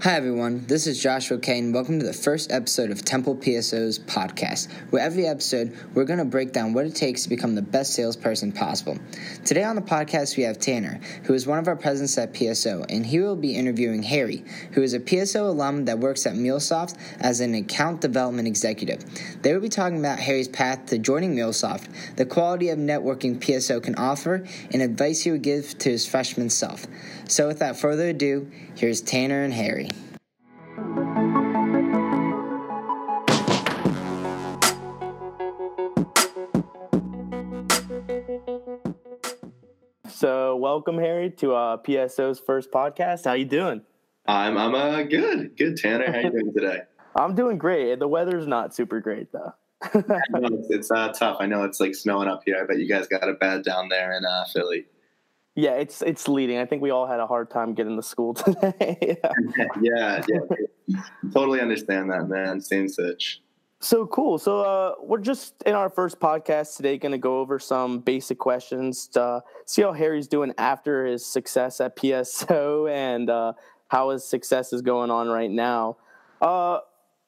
Hi, everyone. This is Joshua Kaye. welcome to the first episode of Temple PSO's podcast, where every episode we're going to break down what it takes to become the best salesperson possible. Today on the podcast, we have Tannere, who is one of our presidents at PSO, and he will be interviewing Harry, who is a PSO alum that works at MuleSoft as an account development executive. They will be talking about Harry's path to joining MuleSoft, the quality of networking PSO can offer, and advice he would give to his freshman self. So, without further ado, here's Tannere and Harry. So, welcome Harry to uh, PSO's first podcast. How you doing? I'm I'm uh good. Good Tannere. How you doing today? I'm doing great. The weather's not super great though. I know it's, it's uh, tough. I know it's like snowing up here. I bet you guys got it bad down there in uh, Philly. Yeah, it's it's leading. I think we all had a hard time getting to school today. yeah, yeah. totally understand that, man. Same such. So cool. So uh, we're just in our first podcast today, going to go over some basic questions to see how Harry's doing after his success at PSO and uh, how his success is going on right now. Uh,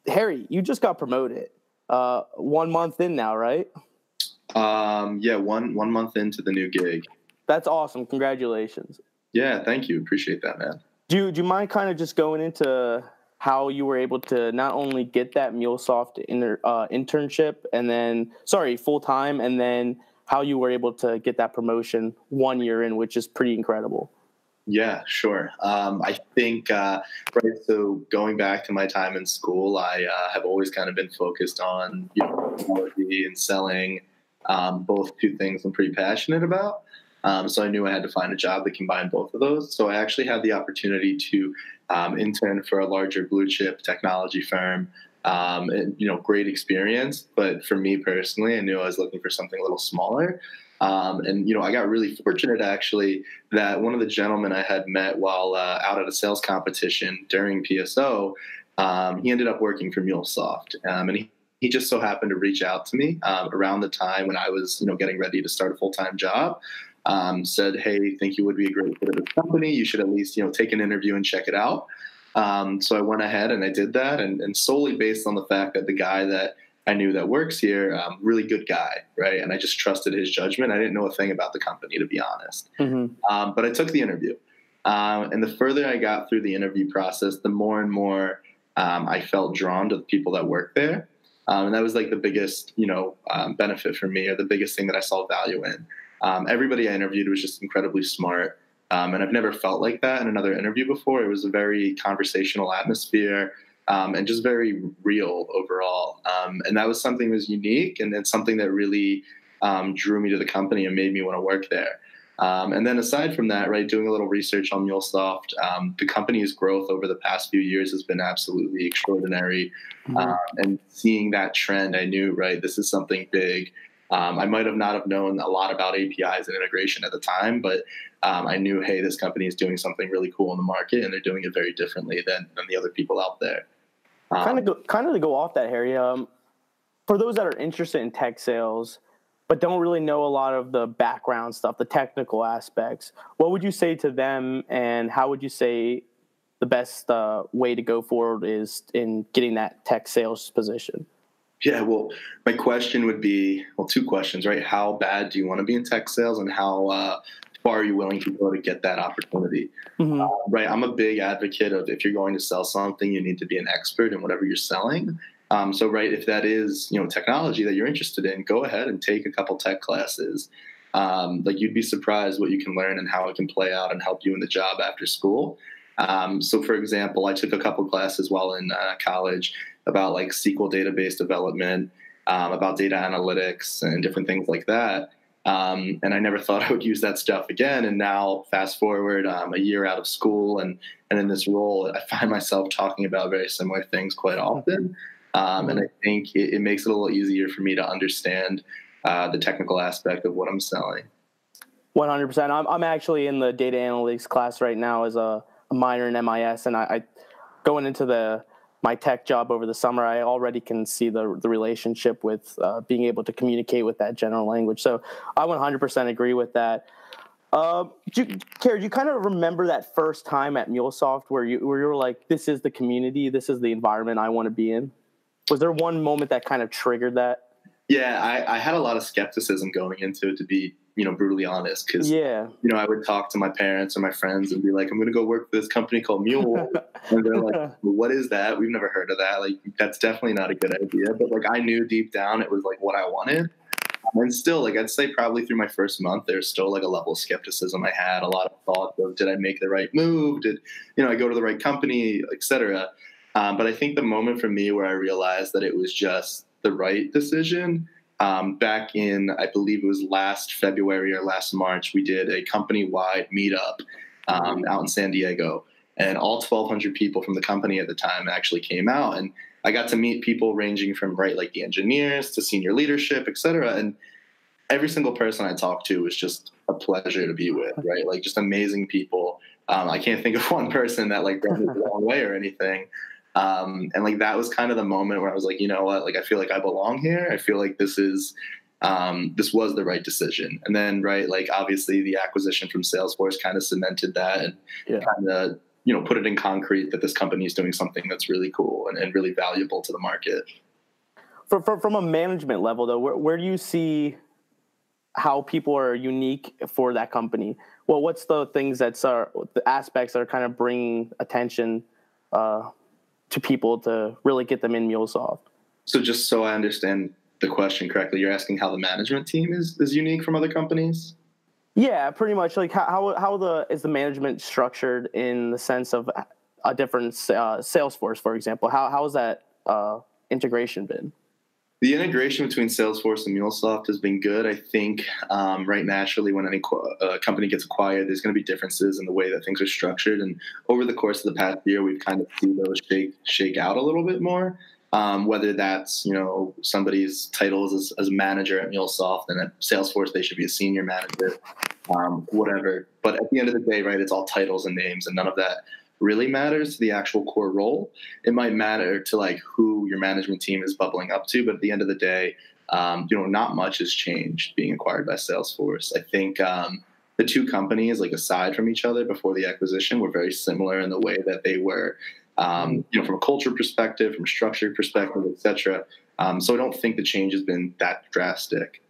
Harry, you just got promoted. Uh, one month in now, right? Um, yeah, one one month into the new gig. That's awesome. Congratulations. Yeah, thank you. Appreciate that, man. Do you, do you mind kind of just going into how you were able to not only get that MuleSoft inter, uh, internship and then, sorry, full time, and then how you were able to get that promotion one year in, which is pretty incredible. Yeah, sure. Um, I think, uh, right, so going back to my time in school, I uh, have always kind of been focused on, you know, technology and selling, um, both two things I'm pretty passionate about. Um, so I knew I had to find a job that combined both of those. So I actually had the opportunity to um, intern for a larger blue chip technology firm. Um, and, you know, great experience. But for me personally, I knew I was looking for something a little smaller. Um, and you know, I got really fortunate actually that one of the gentlemen I had met while uh, out at a sales competition during PSO, um, he ended up working for MuleSoft, um, and he, he just so happened to reach out to me um, around the time when I was, you know, getting ready to start a full time job um, said, "Hey, think you would be a great fit of the company. You should at least you know take an interview and check it out." Um, so I went ahead and I did that, and, and, solely based on the fact that the guy that I knew that works here, um, really good guy, right? And I just trusted his judgment. I didn't know a thing about the company, to be honest. Mm-hmm. Um, but I took the interview, um, and the further I got through the interview process, the more and more um, I felt drawn to the people that work there. Um, and that was like the biggest, you know, benefit for me, or the biggest thing that I saw value in. Um, everybody I interviewed was just incredibly smart. Um, and I've never felt like that in another interview before. It was a very conversational atmosphere um, and just very real overall. Um, and that was something that was unique and, it's something that really um, drew me to the company and made me want to work there. Um, and then aside from that, right, doing a little research on MuleSoft, um, the company's growth over the past few years has been absolutely extraordinary. Mm-hmm. Um, and seeing that trend, I knew, right, this is something big. Um, I might have not have known a lot about APIs and integration at the time, but um, I knew, hey, this company is doing something really cool in the market, and they're doing it very differently than, than the other people out there. Um, kind of, go, kind of to go off that, Harry. Um, for those that are interested in tech sales, but don't really know a lot of the background stuff, the technical aspects, what would you say to them, and how would you say the best uh, way to go forward is in getting that tech sales position? Yeah, well, my question would be well, two questions, right? How bad do you want to be in tech sales, and how uh, far are you willing to go to get that opportunity? Mm-hmm. Uh, right. I'm a big advocate of if you're going to sell something, you need to be an expert in whatever you're selling. Um, so, right, if that is you know technology that you're interested in, go ahead and take a couple tech classes. Um, like you'd be surprised what you can learn and how it can play out and help you in the job after school. Um, so, for example, I took a couple classes while in uh, college about like SQL database development, um, about data analytics, and different things like that. Um, and I never thought I would use that stuff again. And now, fast forward um, a year out of school and and in this role, I find myself talking about very similar things quite often. Um, and I think it, it, makes it a little easier for me to understand uh, the technical aspect of what I'm selling. 100%. I'm, I'm actually in the data analytics class right now as a, a minor in MIS, and I, I going into the my tech job over the summer, I already can see the the relationship with uh, being able to communicate with that general language. So I 100% agree with that. Do you, Harry, do you kind of remember that first time at MuleSoft where you where you were like, "This is the community, this is the environment I want to be in"? Was there one moment that kind of triggered that? Yeah, I, I had a lot of skepticism going into it, to be you know brutally honest, because Yeah, you know I would talk to my parents or my friends and be like, "I'm going to go work for this company called Mule," and they're like, well, "What is that? We've never heard of that. Like, that's definitely not a good idea." But like, I knew deep down it was like what I wanted. And still, like I'd say, probably through my first month, there's still like a level of skepticism I had, a lot of thought of, did I make the right move? Did you know I go to the right company, etc. Um, but I think the moment for me where I realized that it was just the right decision um, back in, I believe it was last February or last March, we did a company wide meetup um, out in San Diego. And all 1,200 people from the company at the time actually came out. And I got to meet people ranging from, right, like the engineers to senior leadership, et cetera. And every single person I talked to was just a pleasure to be with, right? Like just amazing people. Um, I can't think of one person that like rubbed me the wrong way or anything. Um, and like that was kind of the moment where I was like, you know what, like I feel like I belong here. I feel like this is um, this was the right decision. And then right, like obviously the acquisition from Salesforce kind of cemented that and Yeah. kind of you know put it in concrete that this company is doing something that's really cool and, and really valuable to the market. from, from from a management level though, where where do you see how people are unique for that company? Well, what's the things that's are the aspects that are kind of bringing attention uh, to people to really get them in MuleSoft? So just so I understand the question correctly, you're asking how the management team is is unique from other companies? Yeah, pretty much. Like how how, how the is the management structured in the sense of a different uh, Salesforce, for example? How how has that uh, integration been? The integration between Salesforce and MuleSoft has been good. I think, um, right naturally, when any uh, company gets acquired, there's going to be differences in the way that things are structured. And over the course of the past year, we've kind of seen those shake shake out a little bit more. Um, whether that's you know somebody's titles as, as manager at MuleSoft and at Salesforce, they should be a senior manager, um, whatever. But at the end of the day, right, it's all titles and names, and none of that really matters to the actual core role. It might matter to like who your management team is bubbling up to, but at the end of the day, um, you know, not much has changed being acquired by Salesforce. I think um, the two companies, like aside from each other before the acquisition, were very similar in the way that they were, um, you know, from a culture perspective, from structure perspective, etc. Um, so I don't think the change has been that drastic.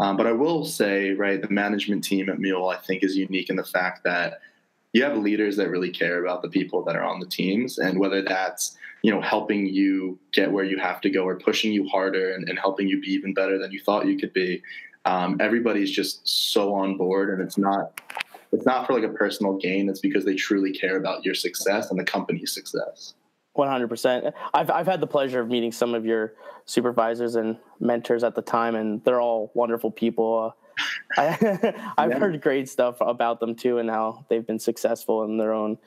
Um, but I will say, right, the management team at Mule, I think, is unique in the fact that you have leaders that really care about the people that are on the teams and whether that's you know helping you get where you have to go or pushing you harder and, and helping you be even better than you thought you could be um, everybody's just so on board and it's not it's not for like a personal gain it's because they truly care about your success and the company's success One hundred percent. I've I've had the pleasure of meeting some of your supervisors and mentors at the time, and they're all wonderful people. Uh, I, I've Yeah. heard great stuff about them too, and how they've been successful in their own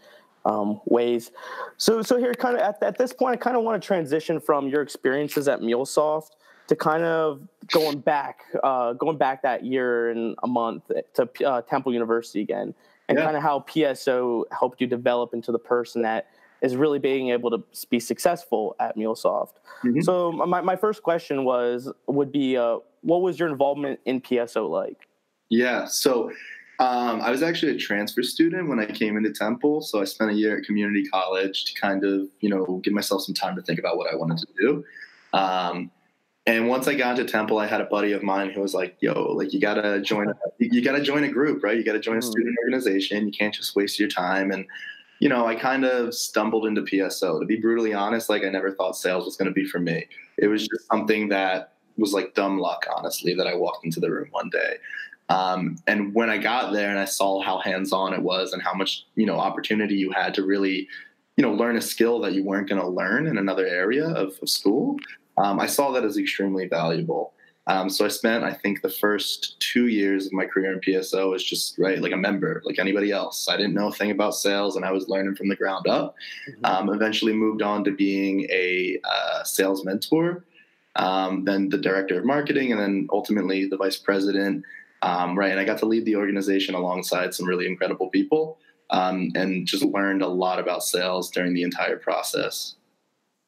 um, ways. So so here, kind of at, at this point, I kind of want to transition from your experiences at MuleSoft to kind of going back, uh, going back that year and a month to uh, Temple University again, and Yeah. kind of how PSO helped you develop into the person that is really being able to be successful at MuleSoft. Mhm. So my, my first question was would be uh, what was your involvement in PSO like? Yeah. So um, I was actually a transfer student when I came into Temple. So I spent a year at community college to kind of, you know, give myself some time to think about what I wanted to do. Um, and once I got into Temple, I had a buddy of mine who was like, "Yo, like you gotta join, you, you gotta join a group, right? You gotta join a Mhm. student organization. You can't just waste your time." And you know, I kind of stumbled into PSO. To be brutally honest, like I never thought sales was going to be for me. It was just something that was like dumb luck, honestly, that I walked into the room one day. Um, and when I got there and I saw how hands on it was and how much, you know, opportunity you had to really, you know, learn a skill that you weren't going to learn in another area of, of school, um, I saw that as extremely valuable. Um, so I spent, I think, the first two years of my career in PSO as just right, like a member, like anybody else. I didn't know a thing about sales, and I was learning from the ground up. Um, eventually, moved on to being a uh, sales mentor, um, then the director of marketing, and then ultimately the vice president. Um, right, and I got to lead the organization alongside some really incredible people, um, and just learned a lot about sales during the entire process.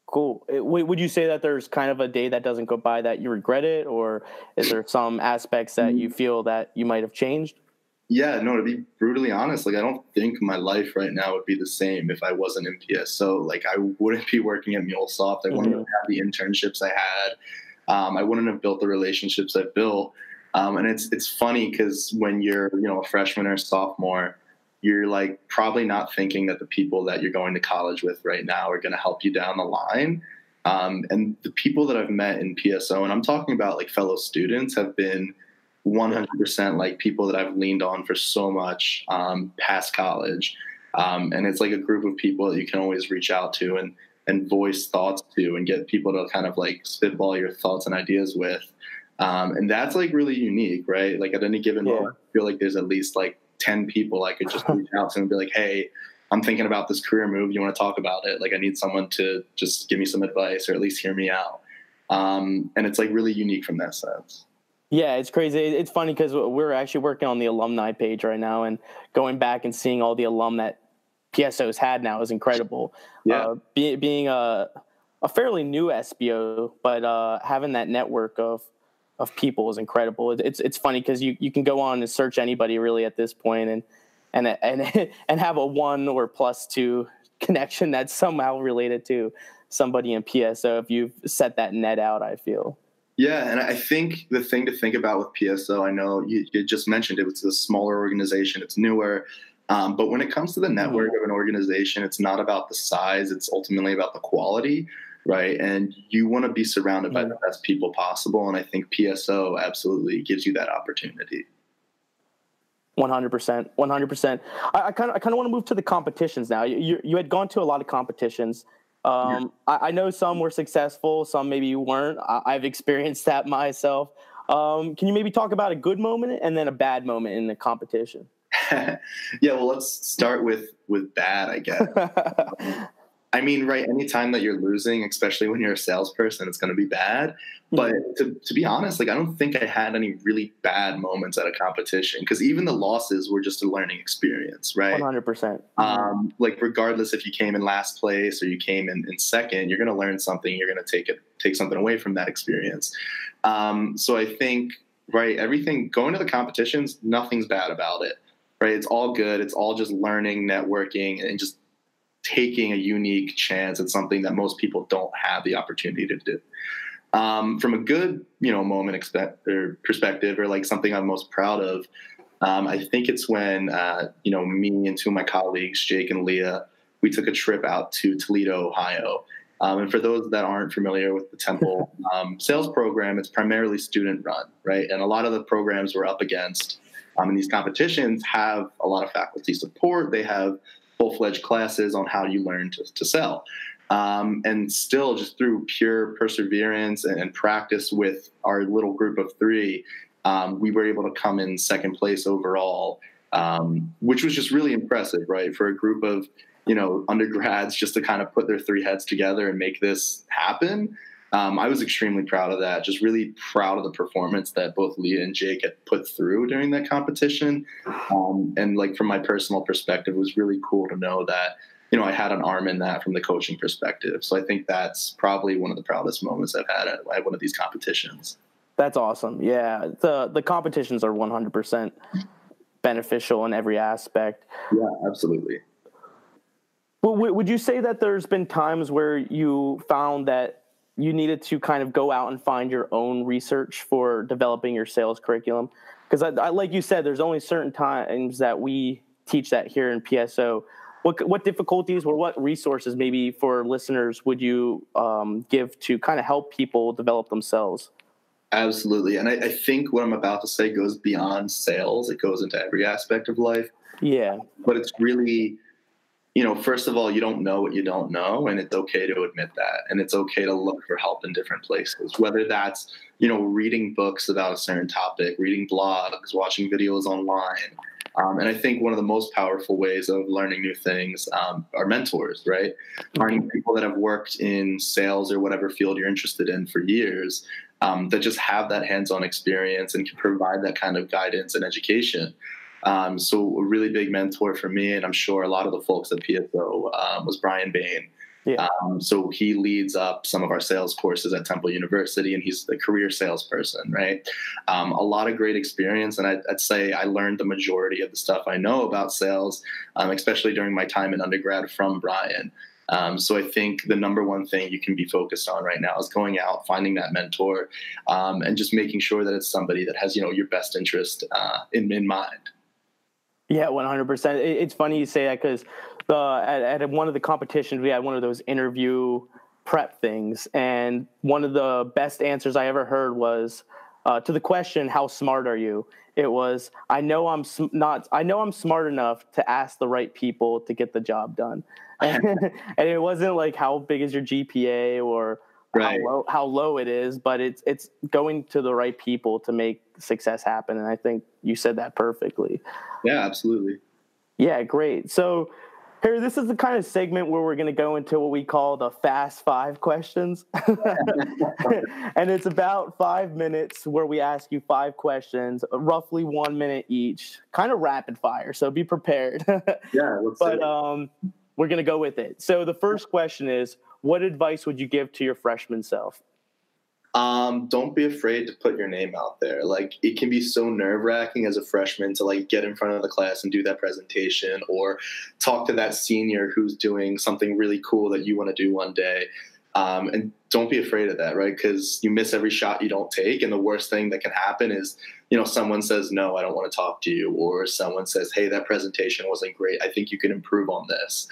Cool. Uh, Would you say that there's kind of a day that doesn't go by that you regret it, or is there some aspects that you feel that you might have changed? Yeah, no, to be brutally honest, like I don't think my life right now would be the same if I wasn't in PSO. Like I wouldn't be working at MuleSoft. I wouldn't mm-hmm. have the internships I had. Um, I wouldn't have built the relationships I've built. Um, and it's it's funny because when you're you know a freshman or a sophomore, you're like probably not thinking that the people that you're going to college with right now are going to help you down the line. Um, and the people that I've met in PSO, and I'm talking about like fellow students, have been 100% like people that I've leaned on for so much um, past college. Um, and it's like a group of people that you can always reach out to and and voice thoughts to and get people to kind of like spitball your thoughts and ideas with. Um, and that's like really unique, right? Like at any given yeah. moment, I feel like there's at least like 10 people I could just reach out to and be like, hey, I'm thinking about this career move. You want to talk about it? Like, I need someone to just give me some advice or at least hear me out. Um, and it's like really unique from that sense. Yeah, it's crazy. It's funny because we're actually working on the alumni page right now, and going back and seeing all the alum that PSO's had now is incredible. Yeah, uh, be, being a a fairly new PSO, but uh, having that network of of people is incredible. It's it's funny because you, you can go on and search anybody really at this point and and and and have a one or plus two connection that's somehow related to somebody in PSO if you've set that net out. I feel. Yeah, and I think the thing to think about with PSO, I know you, you just mentioned it, it's a smaller organization, it's newer. Um, but when it comes to the network of an organization, it's not about the size, it's ultimately about the quality right? And you want to be surrounded by the best people possible. And I think PSO absolutely gives you that opportunity. One hundred percent, one hundred percent. I kind of, I kind of want to move to the competitions now. You, you had gone to a lot of competitions. Um, yeah. I, I, know some were successful, some maybe you weren't. I, have experienced that myself. Um, can you maybe talk about a good moment and then a bad moment in the competition? yeah, well, let's start with with bad, I guess. I mean, right, anytime that you're losing, especially when you're a salesperson, it's going to be bad. But to, to be honest, like I don't think I had any really bad moments at a competition because even the losses were just a learning experience, right? 100%. Um, like regardless if you came in last place or you came in, in second, you're going to learn something. You're going to take it, take something away from that experience. Um, so I think, right, everything going to the competitions, nothing's bad about it, right? It's all good. It's all just learning, networking, and just taking a unique chance at something that most people don't have the opportunity to do. Um, from a good, you know, moment expect, or perspective, or like something I'm most proud of, um, I think it's when uh, you know me and two of my colleagues, Jake and Leah, we took a trip out to Toledo, Ohio. Um, and for those that aren't familiar with the Temple um, sales program, it's primarily student run, right? And a lot of the programs we're up against um, in these competitions have a lot of faculty support. They have full fledged classes on how you learn to, to sell. Um, and still, just through pure perseverance and, and, practice with our little group of three, um, we were able to come in second place overall, um, which was just really impressive, right? For a group of you know undergrads just to kind of put their three heads together and make this happen um, I was extremely proud of that. Just really proud of the performance that both Leah and Jake had put through during that competition. Um, and like from my personal perspective, it was really cool to know that you know I had an arm in that from the coaching perspective. So I think that's probably one of the proudest moments I've had at, at one of these competitions. That's awesome. Yeah, the the competitions are 100 percent beneficial in every aspect. Yeah, absolutely. Well, would you say that there's been times where you found that you needed to kind of go out and find your own research for developing your sales curriculum? Because I, I, like you said there's only certain times that we teach that here in pso what, what difficulties or what resources maybe for listeners would you um, give to kind of help people develop themselves? Absolutely and I, I think what i'm about to say goes beyond sales it goes into every aspect of life. Yeah. But it's really you know, first of all, you don't know what you don't know, and it's okay to admit that. And it's okay to look for help in different places, whether that's, you know, reading books about a certain topic, reading blogs, watching videos online. Um, and I think one of the most powerful ways of learning new things um, are mentors, right? Finding people that have worked in sales or whatever field you're interested in for years um, that just have that hands on experience and can provide that kind of guidance and education. Um, so a really big mentor for me, and I'm sure a lot of the folks at PSO um, was Brian Bain. Yeah. Um, so he leads up some of our sales courses at Temple University, and he's the career salesperson, right? Um, a lot of great experience, and I'd, I'd, say I learned the majority of the stuff I know about sales, um, especially during my time in undergrad from Brian. Um, so I think the number one thing you can be focused on right now is going out, finding that mentor, um, and just making sure that it's somebody that has you know your best interest uh, in in mind. Yeah, one hundred percent. It's funny you say that because uh, at, at one of the competitions we had one of those interview prep things, and one of the best answers I ever heard was uh, to the question, "How smart are you?" It was, "I know I'm sm- not. I know I'm smart enough to ask the right people to get the job done." and, and it wasn't like how big is your GPA or right. how, low, how low it is, but it's it's going to the right people to make success happen. And I think you said that perfectly. Yeah, absolutely. Yeah, great. So Harry, this is the kind of segment where we're going to go into what we call the fast five questions. and it's about five minutes where we ask you five questions, roughly one minute each, kind of rapid fire. So be prepared. yeah, let's but um, we're going to go with it. So the first question is what advice would you give to your freshman self? Um, don't be afraid to put your name out there. Like it can be so nerve wracking as a freshman to like get in front of the class and do that presentation or talk to that senior who's doing something really cool that you want to do one day. Um, and don't be afraid of that, right? Because you miss every shot you don't take. And the worst thing that can happen is, you know, someone says, no, I don't want to talk to you. Or someone says, hey, that presentation wasn't great. I think you can improve on this.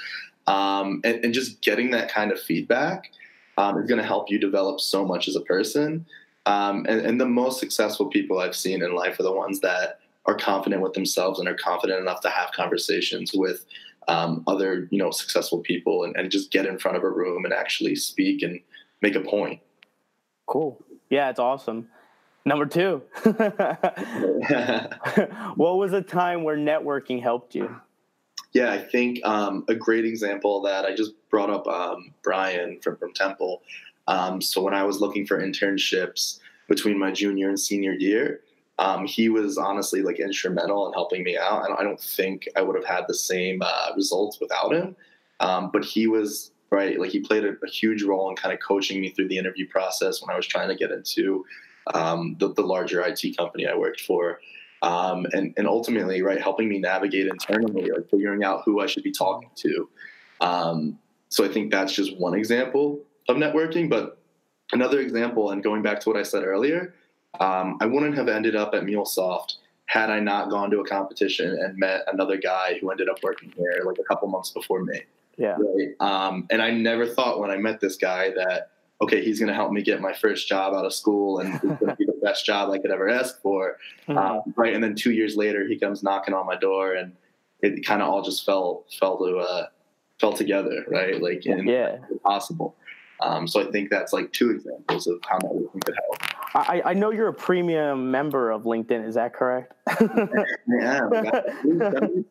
Um, and, and, just getting that kind of feedback um, is going to help you develop so much as a person. Um, and, and the most successful people I've seen in life are the ones that are confident with themselves and are confident enough to have conversations with um, other you know successful people and, and, just get in front of a room and actually speak and make a point cool yeah it's awesome number two what was a time where networking helped you yeah i think um, a great example that i just brought up um, brian from, from temple um, so when i was looking for internships between my junior and senior year um, he was honestly like instrumental in helping me out. And I don't think I would have had the same uh, results without him. Um, but he was right, like he played a, a, huge role in kind of coaching me through the interview process when I was trying to get into um, the, the, larger IT company I worked for. Um, and, and ultimately, right, helping me navigate internally, like figuring out who I should be talking to. Um, so I think that's just one example of networking. But another example, and going back to what I said earlier, um, I wouldn't have ended up at MuleSoft had I not gone to a competition and met another guy who ended up working there like a couple months before me. Yeah. Right? Um, and I never thought when I met this guy that okay, he's going to help me get my first job out of school and it's going to be the best job I could ever ask for. Mm-hmm. Um, right. And then two years later, he comes knocking on my door and it kind of all just fell, fell to, uh, fell together. Right. Like, and yeah, possible. Um, so I think that's like two examples of how networking could help. I, I know you're a premium member of LinkedIn. Is that correct? yeah,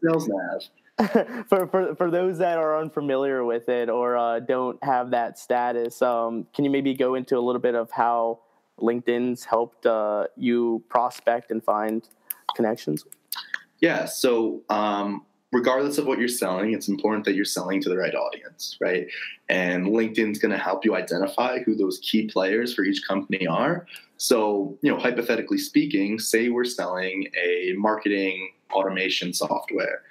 sales nav. for, for for those that are unfamiliar with it or uh, don't have that status, um, can you maybe go into a little bit of how LinkedIn's helped uh, you prospect and find connections? Yeah. So um, regardless of what you're selling, it's important that you're selling to the right audience, right? And LinkedIn's going to help you identify who those key players for each company are. So, you know, hypothetically speaking, say we're selling a marketing automation software.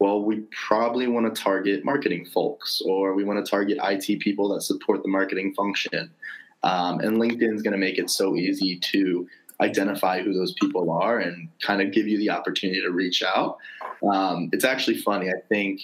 Well, we probably want to target marketing folks, or we want to target IT people that support the marketing function. Um, and LinkedIn's going to make it so easy to identify who those people are and kind of give you the opportunity to reach out. Um, it's actually funny. I think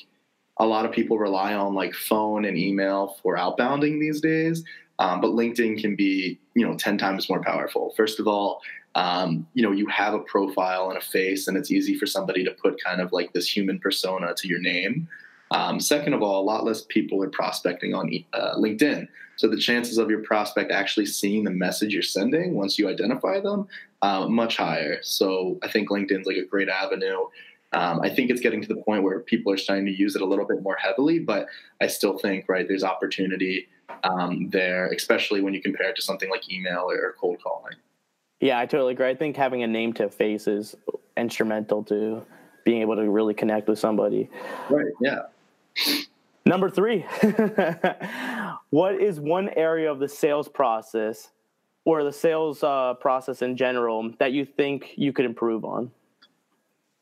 a lot of people rely on like phone and email for outbounding these days, um, but LinkedIn can be you know ten times more powerful. First of all, um, you know you have a profile and a face, and it's easy for somebody to put kind of like this human persona to your name. Um, second of all, a lot less people are prospecting on uh, LinkedIn. So the chances of your prospect actually seeing the message you're sending once you identify them, uh, much higher. So I think LinkedIn's like a great avenue. Um, I think it's getting to the point where people are starting to use it a little bit more heavily, but I still think right there's opportunity um, there, especially when you compare it to something like email or cold calling. Yeah, I totally agree. I think having a name to face is instrumental to being able to really connect with somebody. Right. Yeah. Number three, what is one area of the sales process or the sales uh, process in general that you think you could improve on?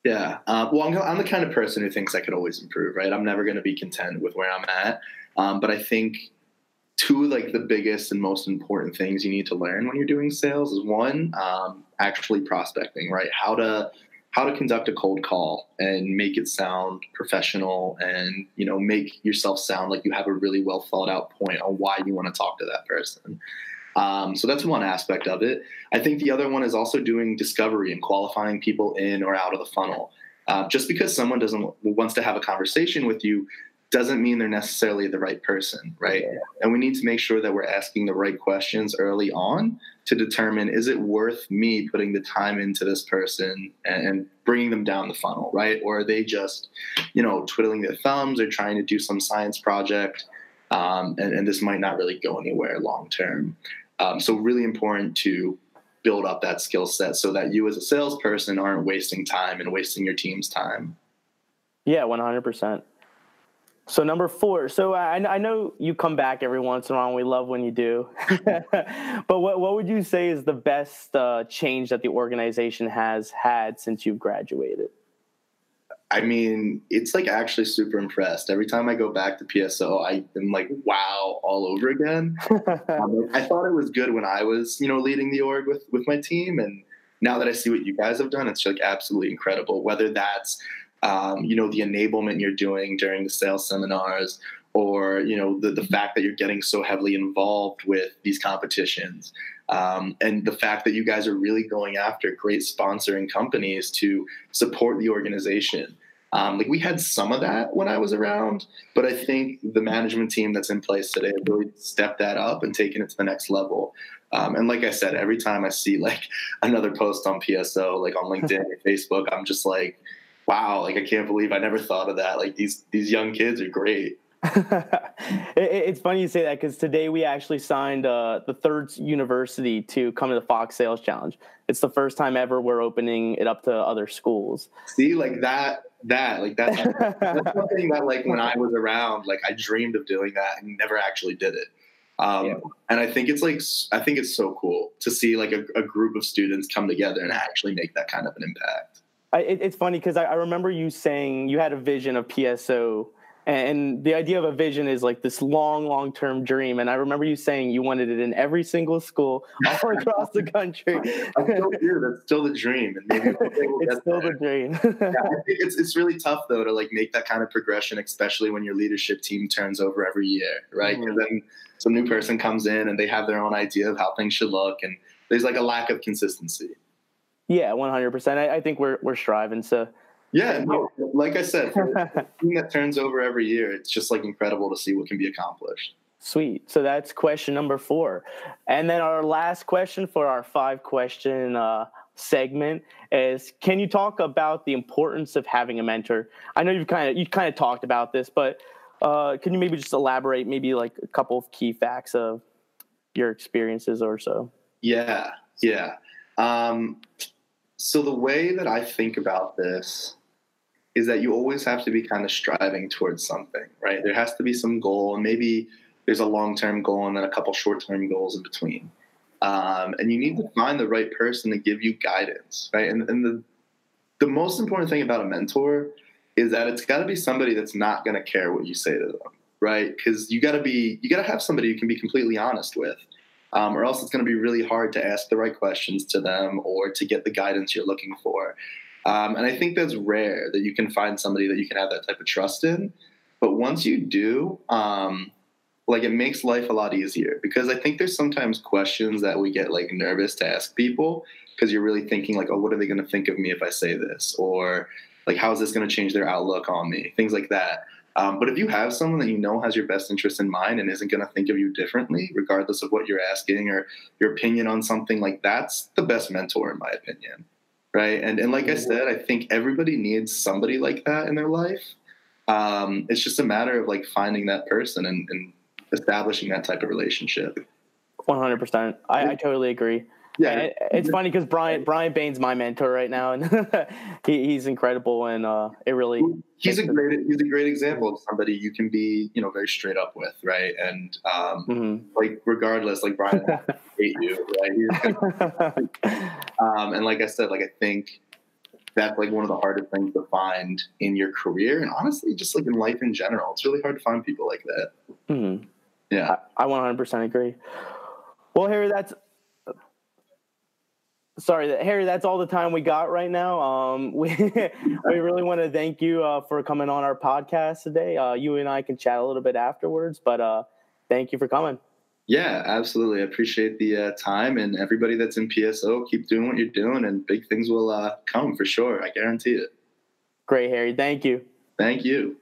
Yeah. Uh, well, I'm, I'm, the kind of person who thinks I could always improve, right? I'm never going to be content with where I'm at. Um, but I think two like the biggest and most important things you need to learn when you're doing sales is one, um, actually prospecting, right? How to how to conduct a cold call and make it sound professional and you know make yourself sound like you have a really well thought out point on why you want to talk to that person um, so that's one aspect of it. I think the other one is also doing discovery and qualifying people in or out of the funnel. Uh, just because someone doesn't wants to have a conversation with you doesn't mean they're necessarily the right person, right? And we need to make sure that we're asking the right questions early on to determine is it worth me putting the time into this person and bringing them down the funnel, right? Or are they just, you know, twiddling their thumbs or trying to do some science project, um, and, and this might not really go anywhere long term. Um, so really important to build up that skill set so that you as a salesperson aren't wasting time and wasting your team's time. Yeah, 100%. So number four. So I, I know you come back every once in a while. we love when you do. but what what would you say is the best uh, change that the organization has had since you've graduated? I mean, it's like actually super impressed. Every time I go back to PSO, I am like, wow, all over again. um, I thought it was good when I was, you know, leading the org with with my team, and now that I see what you guys have done, it's like absolutely incredible. Whether that's, um, you know, the enablement you're doing during the sales seminars, or you know, the the fact that you're getting so heavily involved with these competitions, um, and the fact that you guys are really going after great sponsoring companies to support the organization. Um, like we had some of that when I was around, but I think the management team that's in place today really stepped that up and taken it to the next level. Um, and like I said, every time I see like another post on PSO, like on LinkedIn or Facebook, I'm just like, wow, like I can't believe I never thought of that. Like these these young kids are great. it's funny you say that because today we actually signed uh, the third university to come to the Fox Sales Challenge. It's the first time ever we're opening it up to other schools. See, like that, that, like that's, that's something that, like, when I was around, like, I dreamed of doing that and never actually did it. Um, yeah. And I think it's like, I think it's so cool to see like a, a group of students come together and actually make that kind of an impact. I, it, it's funny because I, I remember you saying you had a vision of PSO and the idea of a vision is like this long long term dream and i remember you saying you wanted it in every single school all across the country i still do that's still the dream and maybe we'll it's still there. the dream yeah, it's, it's really tough though to like make that kind of progression especially when your leadership team turns over every year right mm-hmm. then some new person comes in and they have their own idea of how things should look and there's like a lack of consistency yeah 100% i, I think we're, we're striving to yeah, no, like I said, team that turns over every year, it's just like incredible to see what can be accomplished. Sweet. So that's question number four. And then our last question for our five question uh, segment is can you talk about the importance of having a mentor? I know you've kind of you kind of talked about this, but uh, can you maybe just elaborate maybe like a couple of key facts of your experiences or so? Yeah, yeah. Um, so the way that I think about this is that you always have to be kind of striving towards something, right? There has to be some goal, and maybe there's a long term goal and then a couple short term goals in between. Um, and you need to find the right person to give you guidance, right? And, and the the most important thing about a mentor is that it's got to be somebody that's not going to care what you say to them, right? Because you got to be you got to have somebody you can be completely honest with, um, or else it's going to be really hard to ask the right questions to them or to get the guidance you're looking for. Um, and I think that's rare that you can find somebody that you can have that type of trust in. But once you do, um, like it makes life a lot easier because I think there's sometimes questions that we get like nervous to ask people because you're really thinking like, oh, what are they going to think of me if I say this? Or like, how is this going to change their outlook on me? Things like that. Um, but if you have someone that you know has your best interest in mind and isn't going to think of you differently, regardless of what you're asking or your opinion on something, like that's the best mentor, in my opinion right? And and like I said, I think everybody needs somebody like that in their life. Um, it's just a matter of like finding that person and, and establishing that type of relationship. One hundred percent. I totally agree. Yeah, it's funny because Brian Brian Bain's my mentor right now, and he, he's incredible, and uh, it really he's a great he's a great example of somebody you can be you know very straight up with, right? And um, mm-hmm. like regardless, like Brian hate you, right? um, and like I said, like I think that's like one of the hardest things to find in your career, and honestly, just like in life in general, it's really hard to find people like that. Mm-hmm. Yeah, I, I 100% agree. Well, Harry, that's sorry harry that's all the time we got right now. Um, we we really want to thank you uh, for coming on our podcast today. Uh, you and i can chat a little bit afterwards but uh, thank you for coming. Yeah absolutely. I appreciate the uh, time and everybody that's in pso keep doing what you're doing and big things will uh, come for sure. I guarantee it. Great harry. Thank you. Thank you